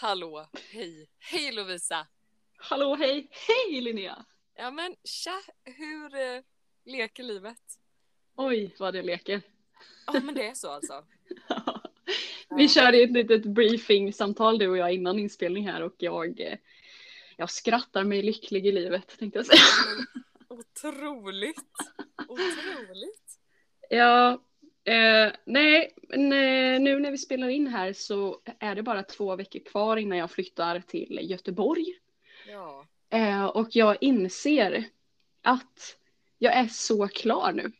Hallå, hej, hej Lovisa! Hallå, hej! Hej Linnea! Ja men tja, hur eh, leker livet? Oj, vad det leker. Ja men det är så alltså. Vi Ja. körde ett litet briefing-samtal du och jag innan inspelning här och jag, eh, jag skrattar mig lycklig i livet tänkte jag säga. Otroligt, otroligt. Ja, eh, nej, men eh, nu när vi spelar in här så är det bara två veckor kvar innan jag flyttar till Göteborg. Ja, Eh, och jag inser att jag är så klar nu.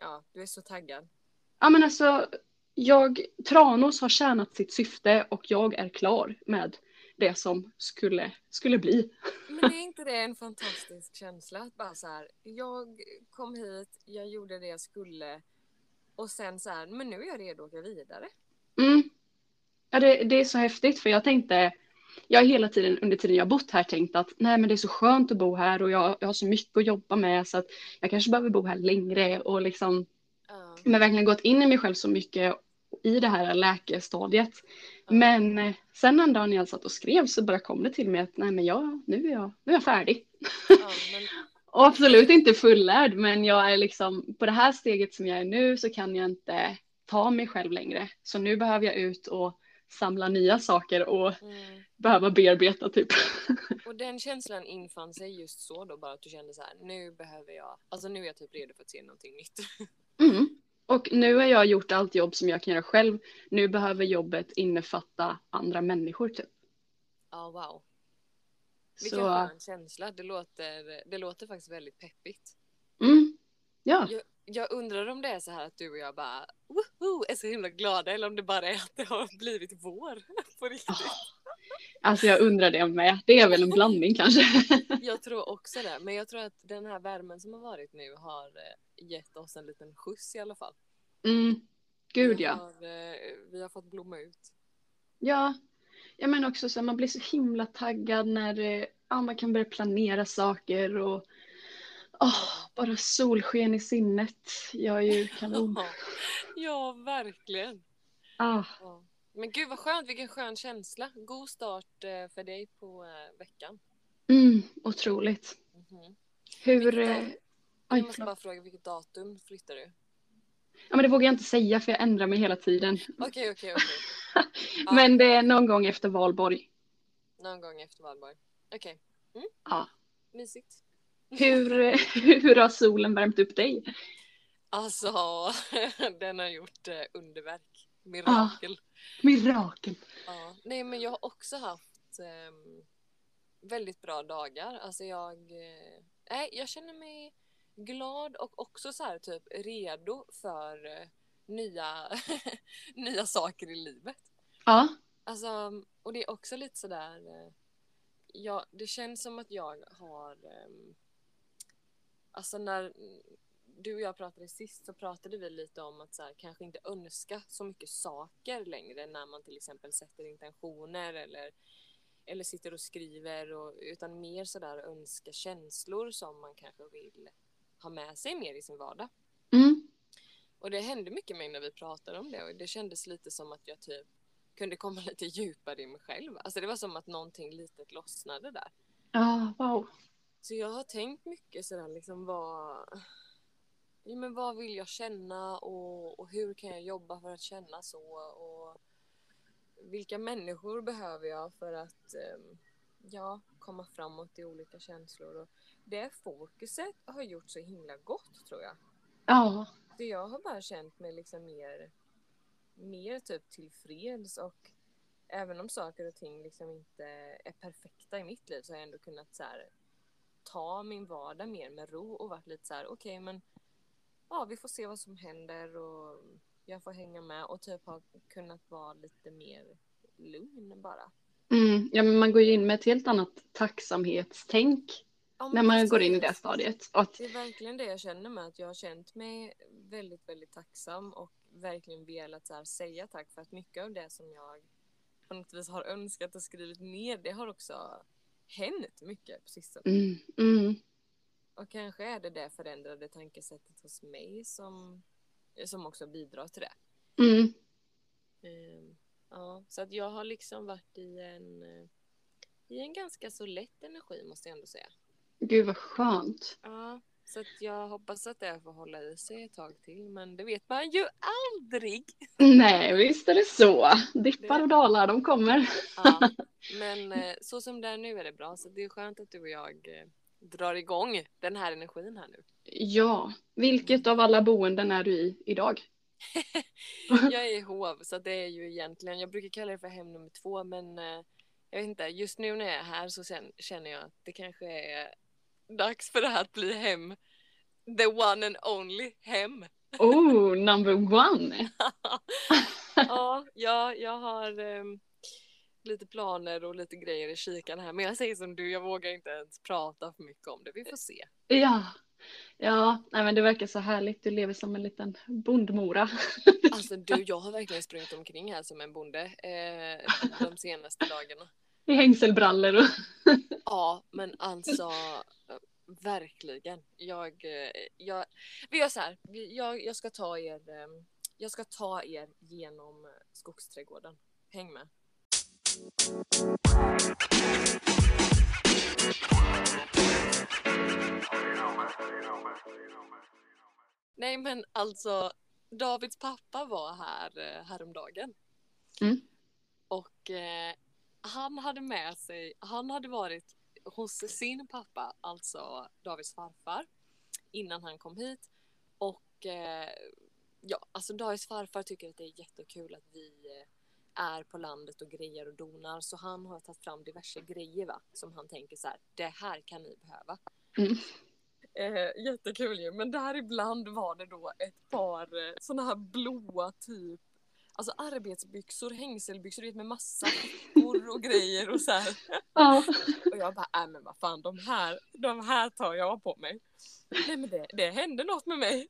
ja, du är så taggad. Ja men alltså, jag, Tranås har tjänat sitt syfte och jag är klar med det som skulle, skulle bli. Men är inte det en fantastisk känsla? Att bara så här, jag kom hit, jag gjorde det jag skulle och sen så här, men nu är jag redo att gå vidare. Mm. Ja, det, det är så häftigt för jag tänkte, jag har hela tiden under tiden jag har bott här tänkt att nej men det är så skönt att bo här och jag, jag har så mycket att jobba med så att jag kanske behöver bo här längre och liksom Ja. men verkligen gått in i mig själv så mycket i det här läkestadiet. Ja. Men eh, sen den dagen jag satt och skrev så bara kom det till mig att nej men jag, nu, är jag, nu är jag färdig. Ja, men, Och absolut inte fullärd men jag är liksom på det här steget som jag är nu så kan jag inte ta mig själv längre. Så nu behöver jag ut och samla nya saker och mm. behöva bearbeta typ. Och den känslan infann sig just så då bara att du kände så här, nu behöver jag, alltså nu är jag typ redo för att se någonting nytt. Mm. Och nu har jag gjort allt jobb som jag kan göra själv. Nu behöver jobbet innefatta andra människor typ. Ja, wow. Vilken Så, skön känsla. Det låter, det låter faktiskt väldigt peppigt. mm. Ja. Jag, jag undrar om det är så här att du och jag bara woho, är så himla glada eller om det bara är att det har blivit vår på riktigt. Alltså jag undrar det med. Det är väl en blandning kanske. Jag tror också det, men jag tror att den här värmen som har varit nu har eh, gett oss en liten skjuts i alla fall. Mm. Gud vi ja. Har, eh, vi har fått blomma ut. Ja. Ja men också så här, man blir så himla taggad när eh, ja, man kan börja planera saker och åh, bara solsken i sinnet. Jag är ju kanon. Ja, ja, verkligen. Ah. Ja. Men gud vad skönt, vilken skön känsla. God start eh, för dig på eh, veckan. Mm, otroligt. Mhm. Hur... Vilket eh, Jag måste bara fråga vilket datum flyttar du? Ja men det vågar jag inte säga för jag ändrar mig hela tiden. Okej, okej, okej. Ja. Men det är någon gång efter valborg. Någon gång efter valborg. Okej. Ja. Mysigt. Hur, hur har solen värmt upp dig? Alltså, den har gjort eh, underverk. Mirakel. Mirakel. Ja. Nej, men jag har också haft ehm, väldigt bra dagar. Alltså jag, eh, nej, jag känner mig glad och också så här typ redo för eh, nya, nya saker i livet. Ja. Alltså, och det är också lite sådär, eh, ja, det känns som att jag har, ehm, alltså när du och jag pratade sist så pratade vi lite om att så här, kanske inte önska så mycket saker längre när man till exempel sätter intentioner eller, eller sitter och skriver och, utan mer sådär önska känslor som man kanske vill ha med sig mer i sin vardag. Mm. Och det hände mycket mig när vi pratade om det och det kändes lite som att jag typ kunde komma lite djupare i mig själv. Alltså det var som att någonting litet lossnade där. Ja, wow. Så jag har tänkt mycket sådär liksom vad, ja, men vad vill jag känna och, och hur kan jag jobba för att känna så och vilka människor behöver jag för att ehm, ja, komma framåt i olika känslor. Och det fokuset har gjort så himla gott tror jag. Ja. Så jag har bara känt mig liksom mer, mer typ tillfreds och även om saker och ting liksom inte är perfekta i mitt liv så har jag ändå kunnat så här, ta min vardag mer med ro och varit lite så här okej men ja vi får se vad som händer och jag får hänga med och typ har kunnat vara lite mer lugn bara. Mm. ja, men man går ju in med ett helt annat tacksamhetstänk Ja, när man går in i det stadiet. Och Det är verkligen det jag känner med att jag har känt mig väldigt, väldigt tacksam och verkligen velat så här säga tack för att mycket av det som jag på något vis har önskat och skrivit ner, det har också hänt mycket på sistone. mm, mm, Och kanske är det det förändrade tankesättet hos mig som, som också bidrar till det. mm, Ehm, Ja, så att jag har liksom varit i en, i en ganska så lätt energi måste jag ändå säga. Gud vad skönt. Ja, så att jag hoppas att det får hålla i sig ett tag till, men det vet man ju aldrig. Nej, visst är det så. Dippar och dalar, de kommer. Ja, men eh, så som det är nu är det bra, så det är skönt att du och jag eh, drar igång den här energin här nu. Ja, vilket av alla boenden är du i idag? jag är i hov, så det är ju egentligen, jag brukar kalla det för hem nummer två, men eh, jag vet inte, just nu när jag är här så känner jag att det kanske är dags för det här att bli hem. The one and only hem. Oh, number one! ja, ja, jag har um, lite planer och lite grejer i kikan här, men jag säger som du, jag vågar inte ens prata för mycket om det. Vi får se. Ja, ja, nej men det verkar så härligt. Du lever som en liten bondmora. Alltså du, jag har verkligen sprungit omkring här som en bonde eh, de senaste dagarna. I hängselbrallor och... Ja, men alltså verkligen. Jag, eh, jag, vi gör så här. Jag, jag ska ta er. Ehm, jag ska ta er genom skogsträdgården. Häng med. Nej, men alltså Davids pappa var här eh, häromdagen. Mm. Och eh, han hade med sig, han hade varit hos sin pappa, alltså Davids farfar, innan han kom hit. Och eh, ja, alltså Davids farfar tycker att det är jättekul att vi eh, är på landet och grejer och donar. Så han har tagit fram diverse grejer va, som han tänker så här, det här kan ni behöva. Mm. Eh, jättekul ju, men där ibland var det då ett par eh, sådana här blåa typ Alltså arbetsbyxor, hängselbyxor vet, med massa fickor och grejer och så här. Ja. Och jag bara, äh men vad fan de här, de här tar jag på mig. Nej men det, det hände något med mig.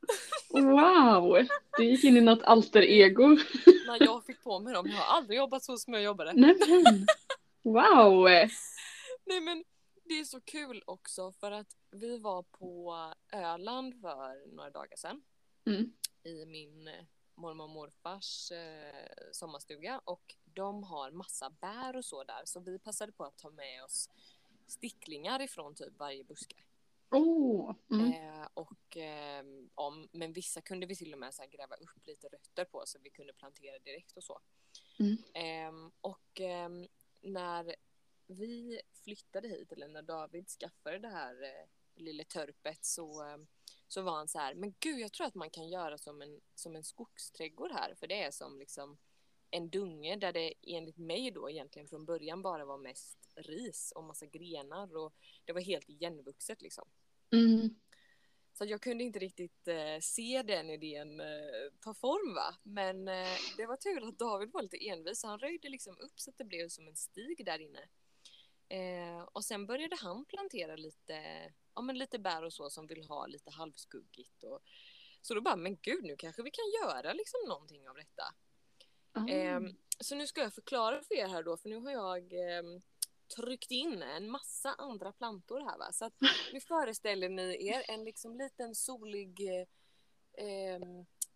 Wow! Du gick in i något alter ego. När jag fick på mig dem, jag har aldrig jobbat så som jag jobbade. Nej men. Wow! Nej men det är så kul också för att vi var på Öland för några dagar sedan. Mm. I min eh, mormor och morfars eh, sommarstuga och de har massa bär och så där så vi passade på att ta med oss sticklingar ifrån typ varje buske. Oh. Mm. Eh, och, eh, om, men vissa kunde vi till och med så gräva upp lite rötter på så vi kunde plantera direkt och så. Mm. Eh, och ehm, när vi flyttade hit, eller när David skaffade det här eh, lilla törpet så ehm, så var han så här, men gud jag tror att man kan göra som en, som en skogsträdgård här för det är som liksom en dunge där det enligt mig då egentligen från början bara var mest ris och massa grenar och det var helt igenvuxet liksom. Mm. Så jag kunde inte riktigt eh, se den idén eh, ta form va. Men eh, det var tur att David var lite envis. Han röjde liksom upp så att det blev som en stig där inne. Eh, och sen började han plantera lite ja, men lite bär och så som vill ha lite halvskuggigt. Och, så då bara, men gud nu kanske vi kan göra liksom någonting av detta. Oh. Eh, så nu ska jag förklara för er här då, för nu har jag eh, tryckt in en massa andra plantor här va. Så att nu föreställer ni er en liksom liten solig eh,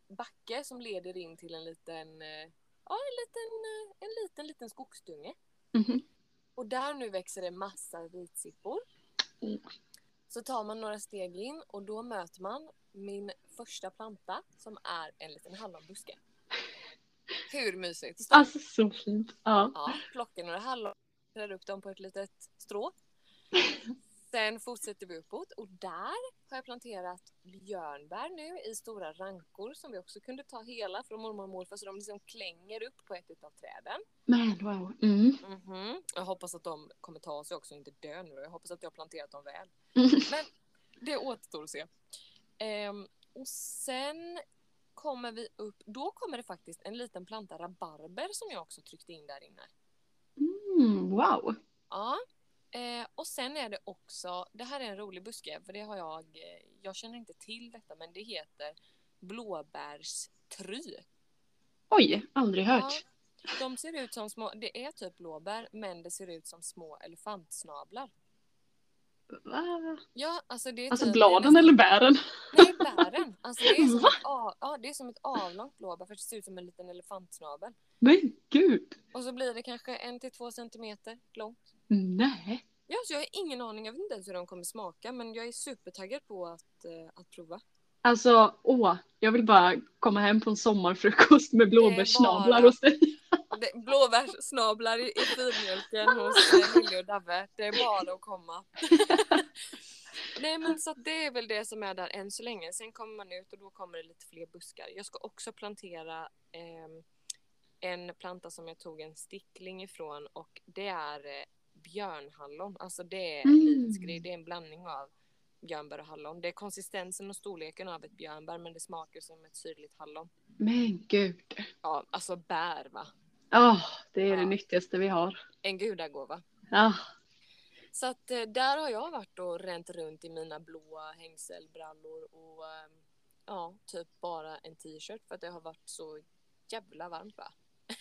backe som leder in till en liten, eh, ja en liten, eh, en liten, liten skogsdunge. Mm -hmm. Och där nu växer det massa vitsippor. Mm. Så tar man några steg in och då möter man min första planta som är en liten hallonbuske. Hur mysigt? Alltså så fint. Ja. ja plockar några hallon, trär upp dem på ett litet strå. Sen fortsätter vi uppåt och där har jag planterat björnbär nu i stora rankor som vi också kunde ta hela från mormor och morfar så de liksom klänger upp på ett av träden. Men wow. Mm. Mm -hmm. Jag hoppas att de kommer ta sig också och inte dö nu. Jag hoppas att jag har planterat dem väl. Mm. Men det återstår att se. Um, och sen kommer vi upp, då kommer det faktiskt en liten planta rabarber som jag också tryckte in där inne. Mm, wow. Ja, Eh, och sen är det också, det här är en rolig buske, för det har jag, eh, jag känner inte till detta, men det heter blåbärstry. Oj, aldrig hört. Ja, de ser ut som små, det är typ blåbär, men det ser ut som små elefantsnablar. Va? Ja, alltså det är Alltså typ, bladen eller bären? Nej, bären. Alltså det är som Va? ett, av, ja, det är som ett avlångt blåbär för det ser ut som en liten elefantsnabel. Men gud! Och så blir det kanske en till två centimeter långt. Nej. Ja, så jag har ingen aning. Jag vet inte ens hur de kommer smaka, men jag är supertaggad på att, eh, att prova. Alltså, åh, jag vill bara komma hem på en sommarfrukost med blåbärssnablar bara- hos dig. Blåbärssnablar i, i filmjölken hos eh, Lilly och Davve. Det är bara att komma. Nej men så det är väl det som är där än så länge. Sen kommer man ut och då kommer det lite fler buskar. Jag ska också plantera ehm, en planta som jag tog en stickling ifrån och det är eh, björnhallon. Alltså det är en Mm. Det är en blandning av björnbär och hallon. Det är konsistensen och storleken av ett björnbär men det smakar som ett syrligt hallon. Men gud. Ja, alltså bär va. Ja, det är det Ja. nyttigaste vi har. En gudagåva. Ja, Så att eh, där har jag varit och ränt runt i mina blåa hängselbrallor och eh, ja, typ bara en t-shirt för att det har varit så jävla varmt va?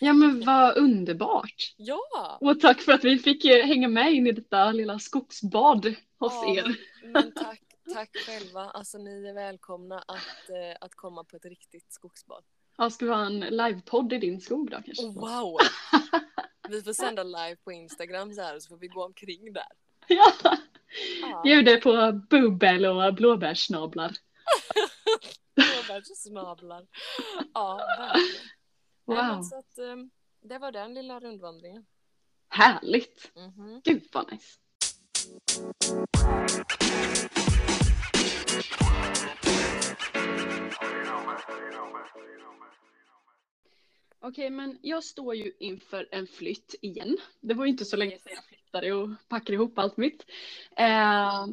Ja men vad underbart. Ja! Och tack för att vi fick eh, hänga med in i detta lilla skogsbad hos ja er. men, tack, tack själva. Alltså ni är välkomna att, eh, att komma på ett riktigt skogsbad. Ja, ska vi ha en livepodd i din skog då kanske? Oh, wow! Vi får sända live på Instagram så här så får vi gå omkring där. Ja, Ja, bjuder på bubbel och blåbärssnablar. blåbärssnablar. Ja, verkligen. Wow, så att, eh, det var den lilla rundvandringen. härligt. Mhm. Gud vad nice. Okej, men jag står ju inför en flytt igen. Det var ju inte så länge sedan jag flyttade och packade ihop allt mitt. Eh,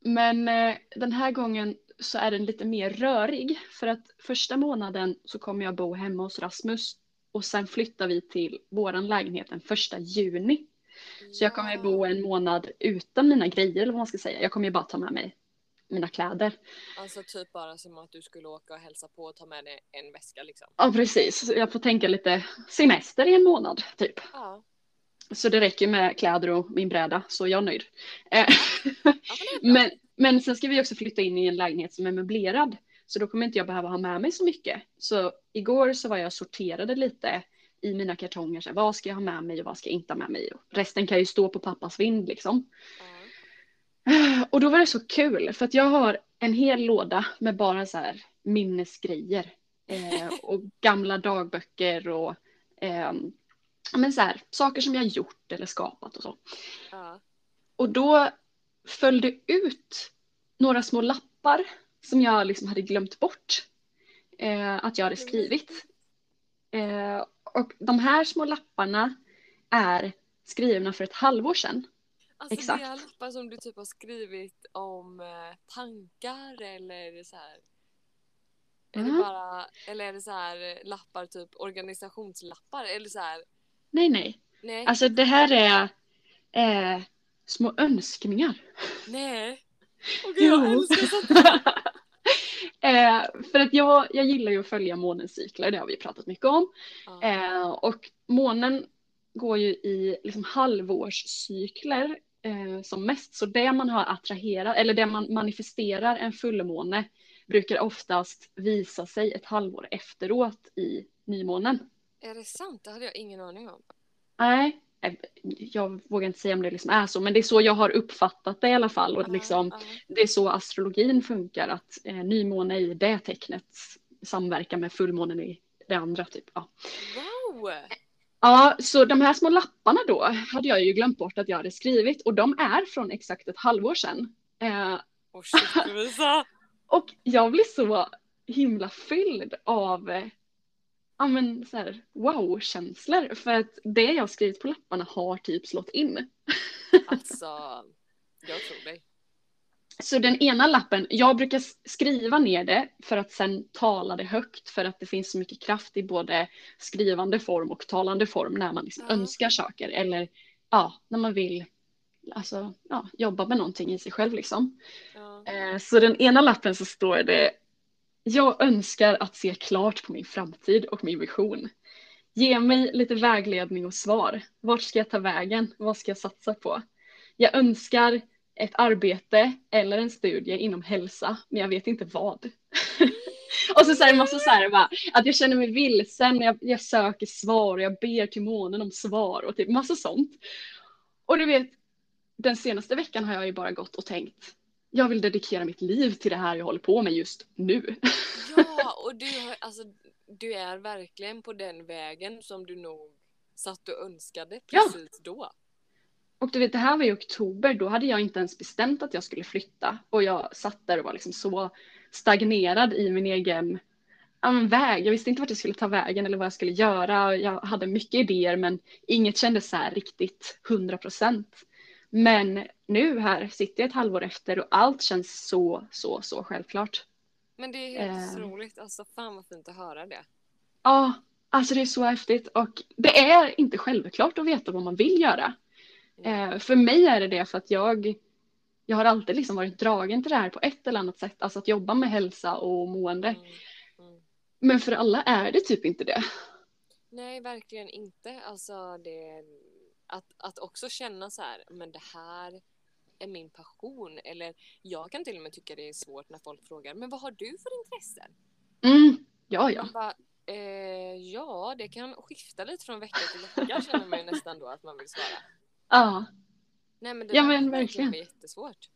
men eh, den här gången så är den lite mer rörig för att första månaden så kommer jag bo hemma hos Rasmus och sen flyttar vi till våran lägenhet den första juni. Så jag kommer bo en månad utan mina grejer eller vad man ska säga. Jag kommer ju bara ta med mig mina kläder. Alltså typ bara som att du skulle åka och hälsa på och ta med dig en väska liksom. Ja precis, jag får tänka lite semester i en månad typ. Ja. Så det räcker med kläder och min bräda så jag är nöjd. Eh, ja men, men, men sen ska vi också flytta in i en lägenhet som är möblerad. Så då kommer inte jag behöva ha med mig så mycket. Så igår så var jag sorterade lite i mina kartonger. Så här, vad ska jag ha med mig och vad ska jag inte ha med mig? Och resten kan ju stå på pappas vind liksom. ja. Och då var det så kul för att jag har en hel låda med bara så här minnesgrejer. Eh, och gamla dagböcker och eh, men så här, saker som jag gjort eller skapat och så. ja. Och då föll det ut några små lappar som jag liksom hade glömt bort eh, att jag hade skrivit. Eh, och de här små lapparna är skrivna för ett halvår sedan. Alltså Exakt. det är lappar som du typ har skrivit om eh, tankar eller så här. Är det Mhm. bara, eller är det så här eh, lappar, typ organisationslappar eller så här? Nej, nej. Nej, Alltså det här är eh, små önskningar. nej. Åh gud, jag älskar sånt. eh, för att jag, jag gillar ju att följa månens cykler, det har vi pratat mycket om. Ja. Eh, och månen går ju i liksom halvårscykler eh, som mest. Så det man har attraherat, eller det man manifesterar en fullmåne brukar oftast visa sig ett halvår efteråt i nymånen. Är det sant? Det hade jag ingen aning om. Nej, jag vågar inte säga om det liksom är så, men det är så jag har uppfattat det i alla fall. Och liksom, ja. det är så astrologin funkar, att eh, nymåne i det tecknet samverkar med fullmånen i det andra. Typ. Ja. Wow! ja, så de här små lapparna då hade jag ju glömt bort att jag hade skrivit och de är från exakt ett halvår sedan. Eh, Oh shit och jag blir så himla fylld av eh, ja, men så här, wow-känslor för att det jag skrivit på lapparna har typ slått in. Alltså, jag tror dig. Så den ena lappen, jag brukar skriva ner det för att sen tala det högt för att det finns så mycket kraft i både skrivande form och talande form när man liksom Ja. önskar saker eller ja, när man vill alltså, ja, jobba med någonting i sig själv liksom. Ja. Eh, så den ena lappen så står det jag önskar att se klart på min framtid och min vision. Ge mig lite vägledning och svar. Vart ska jag ta vägen? Vad ska jag satsa på? Jag önskar ett arbete eller en studie inom hälsa, men jag vet inte vad. och så, säger man så här, bara, att jag känner mig vilsen, jag, jag söker svar och jag ber till månen om svar och typ massa sånt. Och du vet, den senaste veckan har jag ju bara gått och tänkt, jag vill dedikera mitt liv till det här jag håller på med just nu. Ja, och du, har, alltså, du är verkligen på den vägen som du nog satt och önskade precis ja. då. Och du vet, det här var i oktober, då hade jag inte ens bestämt att jag skulle flytta. Och jag satt där och var liksom så stagnerad i min egen väg. Jag visste inte vart jag skulle ta vägen eller vad jag skulle göra. Jag hade mycket idéer men inget kändes så här riktigt hundra procent. Men nu här sitter jag ett halvår efter och allt känns så, så, så självklart. Men det är helt eh. roligt. Alltså fan vad fint att höra det. Ja, alltså det är så häftigt och det är inte självklart att veta vad man vill göra. Eh, för mig är det det för att jag, jag har alltid liksom varit dragen till det här på ett eller annat sätt, alltså att jobba med hälsa och mående. Mm. Mm. Men för alla är det typ inte det. Nej, verkligen inte. Alltså det, att, att också känna så här, men det här är min passion. Eller jag kan till och med tycka det är svårt när folk frågar, men vad har du för intressen? Mm. Ja, ja. Bara, eh, ja, det kan skifta lite från vecka till vecka känner man ju nästan då att man vill svara. Ja. Nej men det ja, men verkligen. jättesvårt.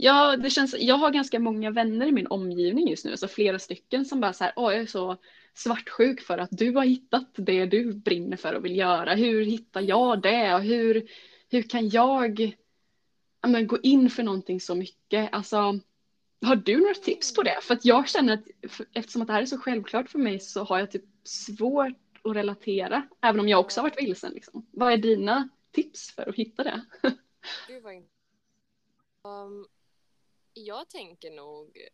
Ja, det känns, jag har ganska många vänner i min omgivning just nu, alltså flera stycken som bara så här, åh jag är så svartsjuk för att du har hittat det du brinner för och vill göra. Hur hittar jag det och hur, hur kan jag men, gå in för någonting så mycket? Alltså, har du några tips på det? För att jag känner att eftersom att det här är så självklart för mig så har jag typ svårt att relatera, även om jag också har varit vilsen. Liksom. Vad är dina tips för att hitta det? Um, jag tänker nog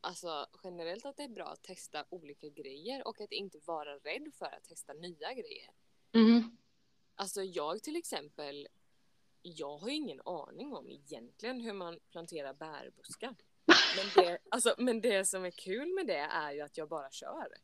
alltså, generellt att det är bra att testa olika grejer och att inte vara rädd för att testa nya grejer. Mm. Alltså jag till exempel, jag har ju ingen aning om egentligen hur man planterar bärbuskar. Men det, alltså, men det som är kul med det är ju att jag bara kör.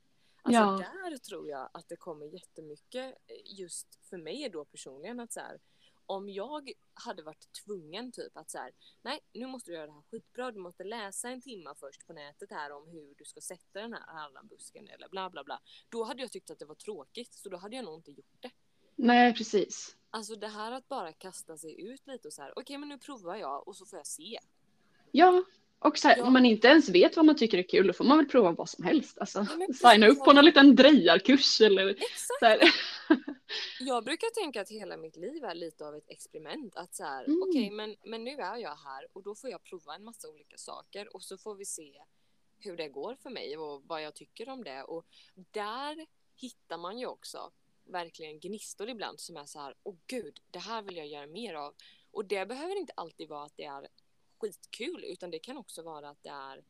Alltså ja. där tror jag att det kommer jättemycket just för mig då personligen att så här, om jag hade varit tvungen typ att så här, nej nu måste du göra det här skitbra, du måste läsa en timma först på nätet här om hur du ska sätta den här hallonbusken eller bla bla bla. Då hade jag tyckt att det var tråkigt så då hade jag nog inte gjort det. Nej precis. Alltså det här att bara kasta sig ut lite och så här, okej okay, men nu provar jag och så får jag se. Ja, och här, ja. om man inte ens vet vad man tycker är kul, då får man väl prova vad som helst. Alltså, ja, signa upp på någon liten drejarkurs eller Exakt. Jag brukar tänka att hela mitt liv är lite av ett experiment. Att så här, mm. okej, okay, men, men nu är jag här och då får jag prova en massa olika saker och så får vi se hur det går för mig och vad jag tycker om det. Och där hittar man ju också verkligen gnistor ibland som är så här, åh gud, det här vill jag göra mer av. Och det behöver inte alltid vara att det är skitkul utan det kan också vara att det är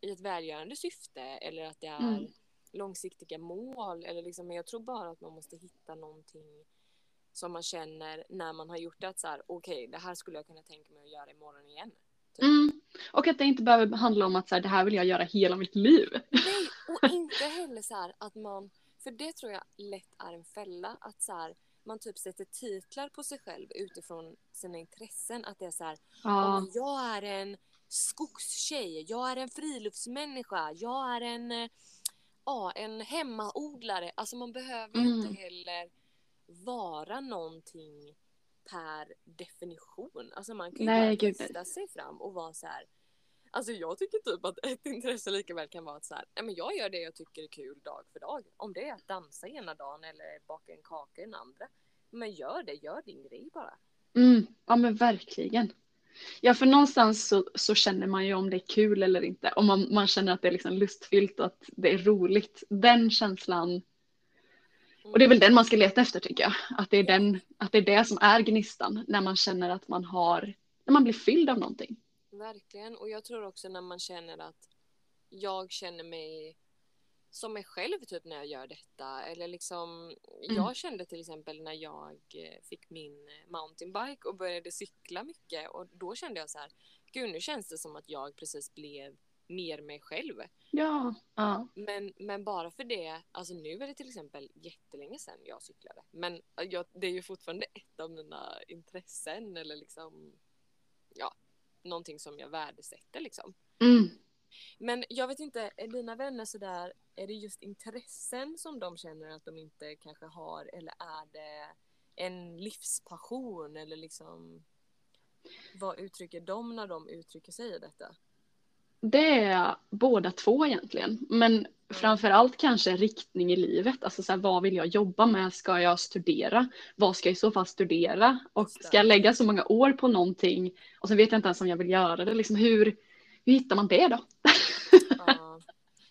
i ett välgörande syfte eller att det är mm. Långsiktiga mål eller liksom, men jag tror bara att man måste hitta någonting som man känner när man har gjort det att så här okej okay, det här skulle jag kunna tänka mig att göra imorgon igen. Typ. Mm. Och att det inte behöver handla om att så här, det här vill jag göra hela mitt liv. Nej, och inte heller så här att man, för det tror jag lätt är en fälla att så här, man typ sätter titlar på sig själv utifrån sina intressen. Att det är så här, ja. jag är en skogstjej, jag är en friluftsmänniska, jag är en, eh, ja, en hemmaodlare. Alltså man behöver mm. inte heller vara någonting per definition. Alltså man kan ju Nej, bara testa sig fram och vara så här. Alltså jag tycker typ att ett intresse lika väl kan vara att så här, men jag gör det jag tycker är kul dag för dag. Om det är att dansa ena dagen eller baka en kaka den andra. Men gör det, gör din grej bara. Mm, ja men verkligen. Ja för någonstans så, så, känner man ju om det är kul eller inte. Om man, man känner att det är liksom lustfyllt och att det är roligt. Den känslan. Och det är väl den man ska leta efter tycker jag. Att det är, den, att det, är det som är gnistan. När man känner att man har, när man blir fylld av någonting. Verkligen. Och jag tror också när man känner att jag känner mig som mig själv typ när jag gör detta. Eller liksom, mm. jag kände till exempel när jag eh, fick min mountainbike och började cykla mycket och då kände jag så här, gud nu känns det som att jag precis blev mer mig själv. Ja. ja. Men, men bara för det, alltså nu är det till exempel jättelänge sedan jag cyklade. Men jag, det är ju fortfarande ett av mina intressen eller liksom ja, någonting som jag värdesätter liksom. Mm. Men jag vet inte, är dina vänner sådär, är det just intressen som de känner att de inte kanske har eller är det en livspassion eller liksom vad uttrycker de när de uttrycker sig i detta? Det är båda två egentligen. Men framförallt kanske riktning i livet. Alltså så här, vad vill jag jobba med? Ska jag studera? Vad ska jag i så fall studera? Och ska jag lägga så många år på någonting och sen vet jag inte ens om jag vill göra det. Liksom, hur, hur hittar man det då?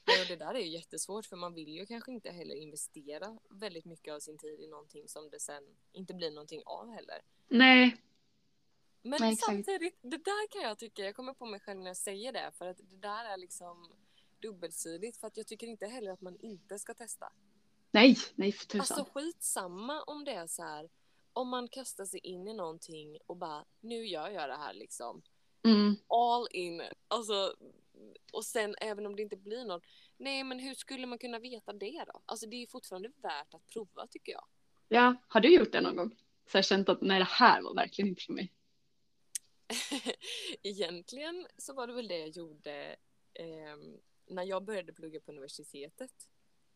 Ja, det där är ju jättesvårt för man vill ju kanske inte heller investera väldigt mycket av sin tid i någonting som det sen inte blir någonting av heller. Nej. Men Nej, samtidigt, det där kan jag tycka, jag kommer på mig själv när jag säger det, för att det där är liksom dubbelsidigt, för att jag tycker inte heller att man inte ska testa. Nej, nej för tusan. Alltså skitsamma om det är så här, om man kastar sig in i någonting och bara, nu gör jag det här liksom. Mm, All in. Alltså, och sen även om det inte blir något, nej men hur skulle man kunna veta det då? Alltså det är fortfarande värt att prova tycker jag. ja, har du gjort det någon gång? Så jag känt att nej det här var verkligen inte för mig. Egentligen så var det väl det jag gjorde ehm, när jag började plugga på universitetet.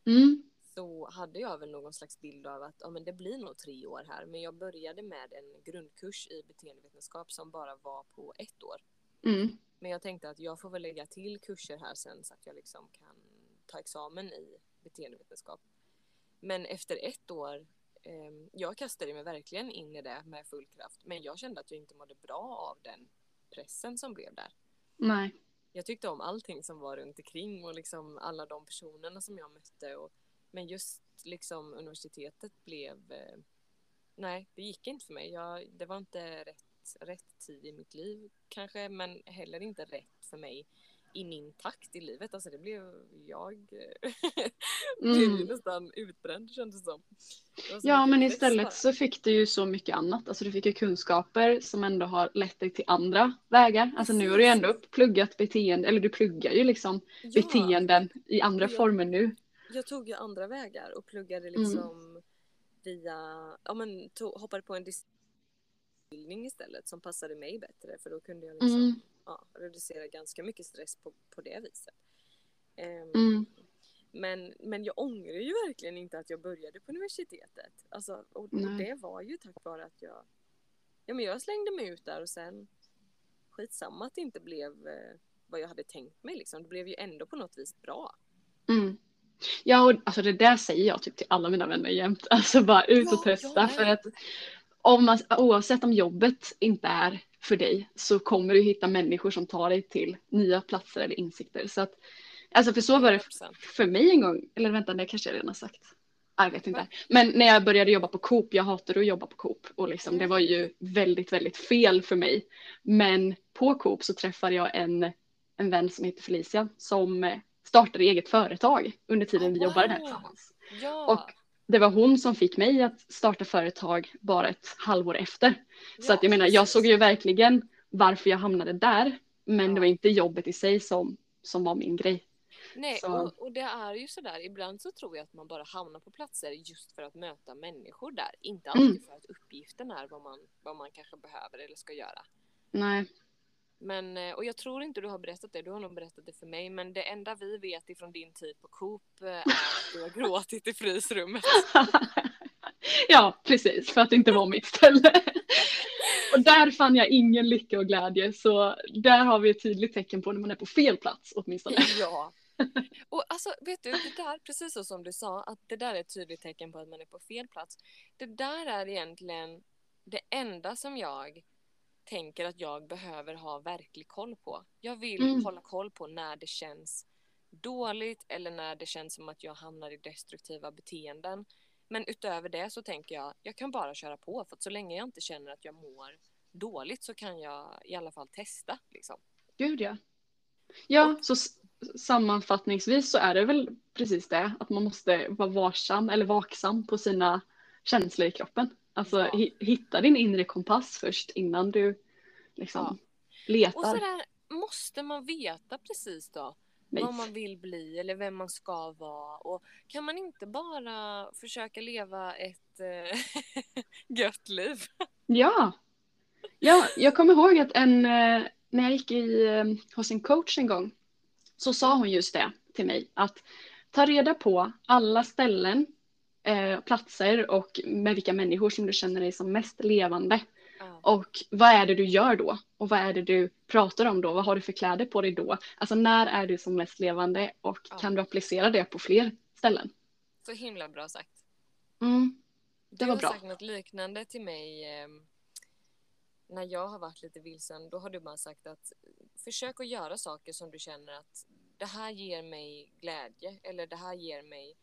Mm, Så hade jag väl någon slags bild av att ja, men det blir nog tre år här. Men jag började med en grundkurs i beteendevetenskap som bara var på ett år. mm, Men jag tänkte att jag får väl lägga till kurser här sen så att jag liksom kan ta examen i beteendevetenskap. Men efter ett år, ehm, jag kastade mig verkligen in i det med full kraft. Men jag kände att jag inte mådde bra av den pressen som blev där. nej. Jag tyckte om allting som var runt omkring och liksom alla de personerna som jag mötte. Och, men just liksom universitetet blev... Eh, nej, det gick inte för mig. Jag, det var inte rätt, rätt tid i mitt liv kanske, men heller inte rätt för mig i min takt i livet. Alltså det blev jag eh, blev Mm. nästan utbränd kändes det som. Det Ja, men istället så fick du ju så mycket annat. Alltså du fick ju kunskaper som ändå har lett dig till andra vägar. Alltså nu har du ju ändå pluggat beteende, eller du pluggar ju liksom Ja. beteenden i andra Ja. former nu. Jag tog ju andra vägar och pluggade Mm. liksom via, ja men tog, hoppade på en utbildning istället som passade mig bättre för då kunde jag liksom Mm. ja, reducera ganska mycket stress på, på det viset. Ehm, Mm. men, men jag ångrar ju verkligen inte att jag började på universitetet. Alltså, och, och det var ju tack vare att jag, ja men jag slängde mig ut där och sen skitsamma att det inte blev eh, vad jag hade tänkt mig liksom. Det blev ju ändå på något vis bra. Mm. Ja, och alltså det där säger jag typ till alla mina vänner jämt. Alltså bara ut och Ja, testa. med. För att om man, oavsett om jobbet inte är för dig så kommer du hitta människor som tar dig till nya platser eller insikter. Så att, alltså för så var det 100%. för mig en gång. Eller vänta, det kanske jag redan har sagt. Jag vet inte. Men när jag började jobba på Coop, jag hatade att jobba på Coop och liksom, det var ju väldigt, väldigt fel för mig. Men på Coop så träffade jag en, en vän som heter Felicia som startade eget företag under tiden vi Oh, jobbade där wow. tillsammans. Ja. Och det var hon som fick mig att starta företag bara ett halvår efter. Så ja, att jag menar, jag såg ju verkligen varför jag hamnade där. Men Ja. det var inte jobbet i sig som, som var min grej. Nej, så- och, och det är ju sådär, ibland så tror jag att man bara hamnar på platser just för att möta människor där. Inte alltid Mm. för att uppgiften är vad man, vad man kanske behöver eller ska göra. Nej. Men, eh, och jag tror inte du har berättat det, du har nog berättat det för mig, men det enda vi vet ifrån din tid på Coop eh, är att du har gråtit i frysrummet. ja, precis. För att det inte var mitt ställe. och där fann jag ingen lycka och glädje. Så där har vi ett tydligt tecken på när man är på fel plats åtminstone. Ja. Och alltså, vet du, det där, precis så som du sa, att det där är ett tydligt tecken på att man är på fel plats. Det där är egentligen det enda som jag tänker att jag behöver ha verklig koll på. Jag vill Mm. hålla koll på när det känns dåligt eller när det känns som att jag hamnar i destruktiva beteenden. Men utöver det så tänker jag, jag kan bara köra på för att så länge jag inte känner att jag mår dåligt så kan jag i alla fall testa. Liksom. Gud ja. Ja, så sammanfattningsvis så är det väl precis det. Att man måste vara varsam eller vaksam på sina känslor i kroppen. Alltså Ja. hi- hitta din inre kompass först innan du liksom Och letar. sådär, måste man veta precis då Nej. vad man vill bli eller vem man ska vara? Och kan man inte bara försöka leva ett eh, gött liv? Ja. Ja, jag kommer ihåg att en, eh, när jag gick i, eh, hos en coach en gång så sa hon just det till mig att ta reda på alla ställen, eh, platser och med vilka människor som du känner dig som mest levande. Ja. Och vad är det du gör då? Och vad är det du pratar om då? Vad har du för kläder på dig då? Alltså när är du som mest levande och Ja. kan du applicera det på fler ställen? Så himla bra sagt. Mm. Du var har bra. sagt något liknande till mig eh, när jag har varit lite vilsen. Då har du bara sagt att försök att göra saker som du känner att det här ger mig glädje eller det här ger mig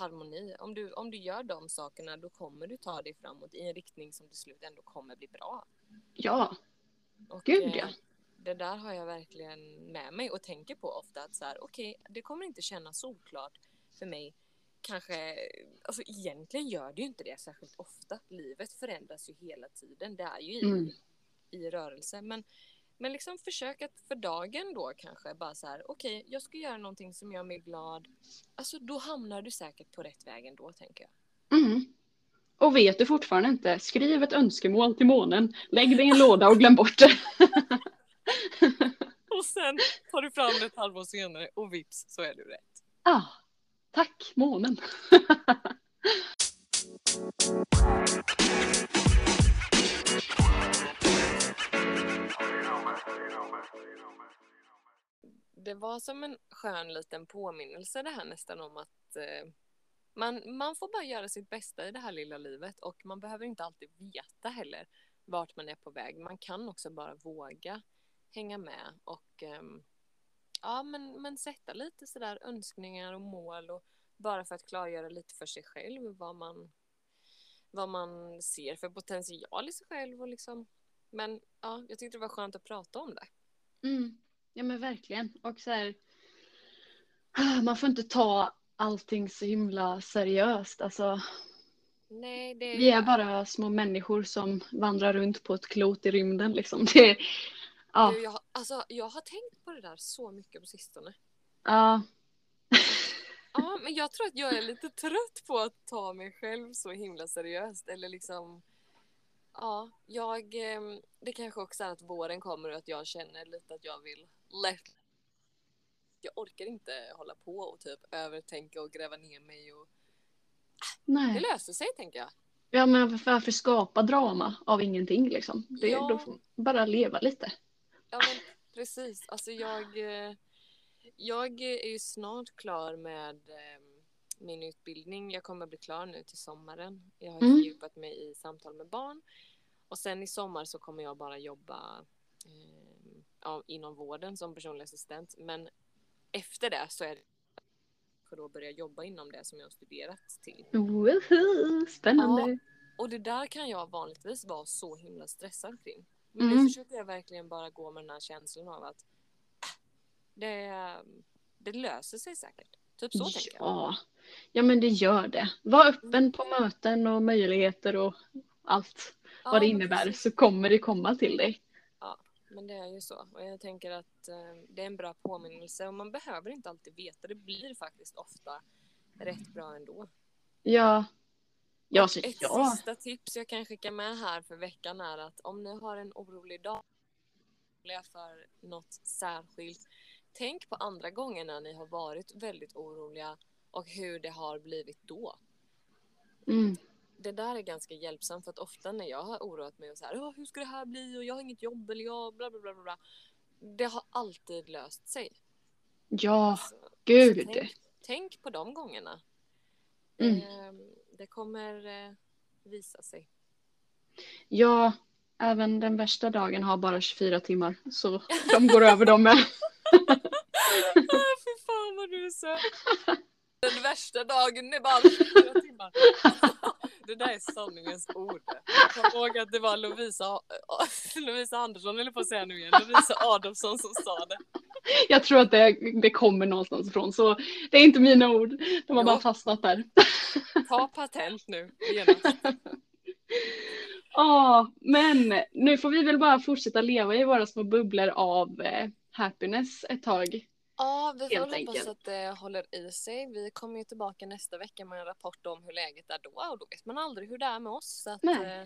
harmoni. Om du, om du gör de sakerna då kommer du ta dig framåt i en riktning som till slut ändå kommer bli bra. Ja, Och, Gud, eh, ja. Det där har jag verkligen med mig och tänker på ofta att så här, okej, det kommer inte kännas solklart för mig. Kanske, alltså egentligen gör det ju inte det särskilt ofta. Livet förändras ju hela tiden. Det är ju i, Mm. i rörelse. Men, men liksom försök att för dagen då kanske bara så här, okej, jag ska göra någonting som gör mig glad. Alltså då hamnar du säkert på rätt väg ändå, tänker jag. Mm. Och vet du fortfarande inte, skriv ett önskemål till månen, lägg det i en låda och glöm bort det. Och sen tar du fram det ett halvår senare och vips så är du rätt. Ah, tack månen. det var som en skön liten påminnelse det här nästan om att eh, man, man får bara göra sitt bästa i det här lilla livet och man behöver inte alltid veta heller vart man är på väg. Man kan också bara våga hänga med och eh, ja, men, men sätta lite sådär önskningar och mål och bara för att klargöra lite för sig själv vad man, vad man ser för potential i sig själv och liksom. Men ja, jag tyckte det var skönt att prata om det. Mm. Ja men verkligen. Och så här, ah, man får inte ta allting så himla seriöst. Alltså, Nej, det vi är bara små människor som vandrar runt på ett klot i rymden. Liksom. Det, ja, Du, jag, alltså, jag har tänkt på det där så mycket på sistone. ja, Ja, men jag tror att jag är lite trött på att ta mig själv så himla seriöst. Eller liksom... Ja, jag... ehm, Det kanske också är att våren kommer och att jag känner lite att jag vill let... Jag orkar inte hålla på och typ övertänka och gräva ner mig och... Det nej. löser sig, tänker jag. Ja men varför skapa drama av ingenting liksom? Det, Ja. Då får man bara leva lite. Ja, men precis. Alltså jag... eh, Jag är ju snart klar med eh, min utbildning. Jag kommer bli klar nu till sommaren. Jag har Mm. fördjupat mig i samtal med barn. Och sen i sommar så kommer jag bara jobba eh, ja, inom vården som personlig assistent. Men efter det så är det för då börja jobba inom det som jag har studerat till. Woho, spännande. Och det där kan jag vanligtvis vara så himla stressad kring. Men nu Mm. försöker jag verkligen bara gå med den här känslan av att äh, det, det löser sig säkert. Typ så tänker jag. ja. ja men det gör det. Var öppen på möten och möjligheter och allt Ja, vad det innebär så kommer det komma till dig. Men det är ju så. Och jag tänker att eh, det är en bra påminnelse och man behöver inte alltid veta. Det blir faktiskt ofta rätt bra ändå. Ja. Ja, så, Ett ja. sista tips jag kan skicka med här för veckan är att om ni har en orolig dag för något särskilt. Tänk på andra gånger när ni har varit väldigt oroliga och hur det har blivit då. Mm. Det där är ganska hjälpsamt för att ofta när jag har oroat mig och så här, "Åh, hur ska det här bli och jag har inget jobb eller jag bla bla bla bla. bla." Det har alltid löst sig. Ja, Så, gud. tänk, tänk på de gångerna. Mm. Ehm, det kommer eh, visa sig. Ja, även den värsta dagen har bara 24 timmar. Så de går över dem med. Fy fan vad du är söt. Den värsta dagen är bara fyra timmar. Det där är sanningens ord. Kom ihåg att det var Lovisa, Lovisa Andersson, eller på att säga nu igen, Lovisa Adolfsson som sa det. Jag tror att det, det kommer någonstans ifrån. Så det är inte mina ord. De har Jo. bara fastnat där. Ta patent nu genast. Ja, men nu får vi väl bara fortsätta leva i våra små bubblor av eh, happiness ett tag. Ja, vi får hoppas att det håller i sig. Vi kommer ju tillbaka nästa vecka med en rapport om hur läget är då och då vet man aldrig hur det är med oss. Så att, eh,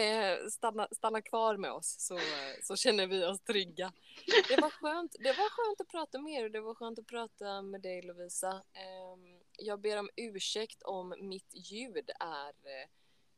eh, stanna, stanna kvar med oss så, så känner vi oss trygga. Det var, skönt, det var skönt att prata med er och det var skönt att prata med dig Lovisa. Eh, jag ber om ursäkt om mitt ljud är eh,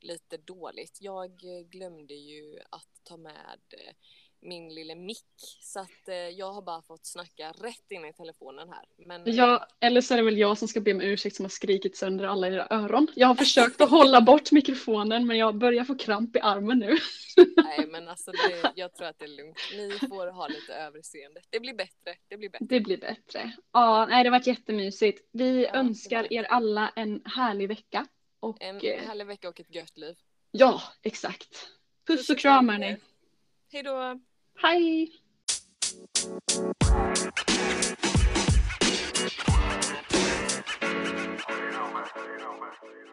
lite dåligt. Jag glömde ju att ta med eh, min lille mick. Så att eh, jag har bara fått snacka rätt in i telefonen här. Men... Ja, eller så är det väl jag som ska be om ursäkt som har skrikit sönder alla era öron. Jag har försökt att hålla bort mikrofonen men jag börjar få kramp i armen nu. Nej men alltså det, jag tror att det är lugnt. Ni får ha lite överseende. Det blir bättre. Det blir bättre. Det blir bättre. Ja, nej det har varit jättemysigt. Vi ja, önskar er alla en härlig vecka. Och, en härlig vecka och ett gött liv. Ja, exakt. Puss och kram hörni. Hej då. Hej! You know, man. You know, man.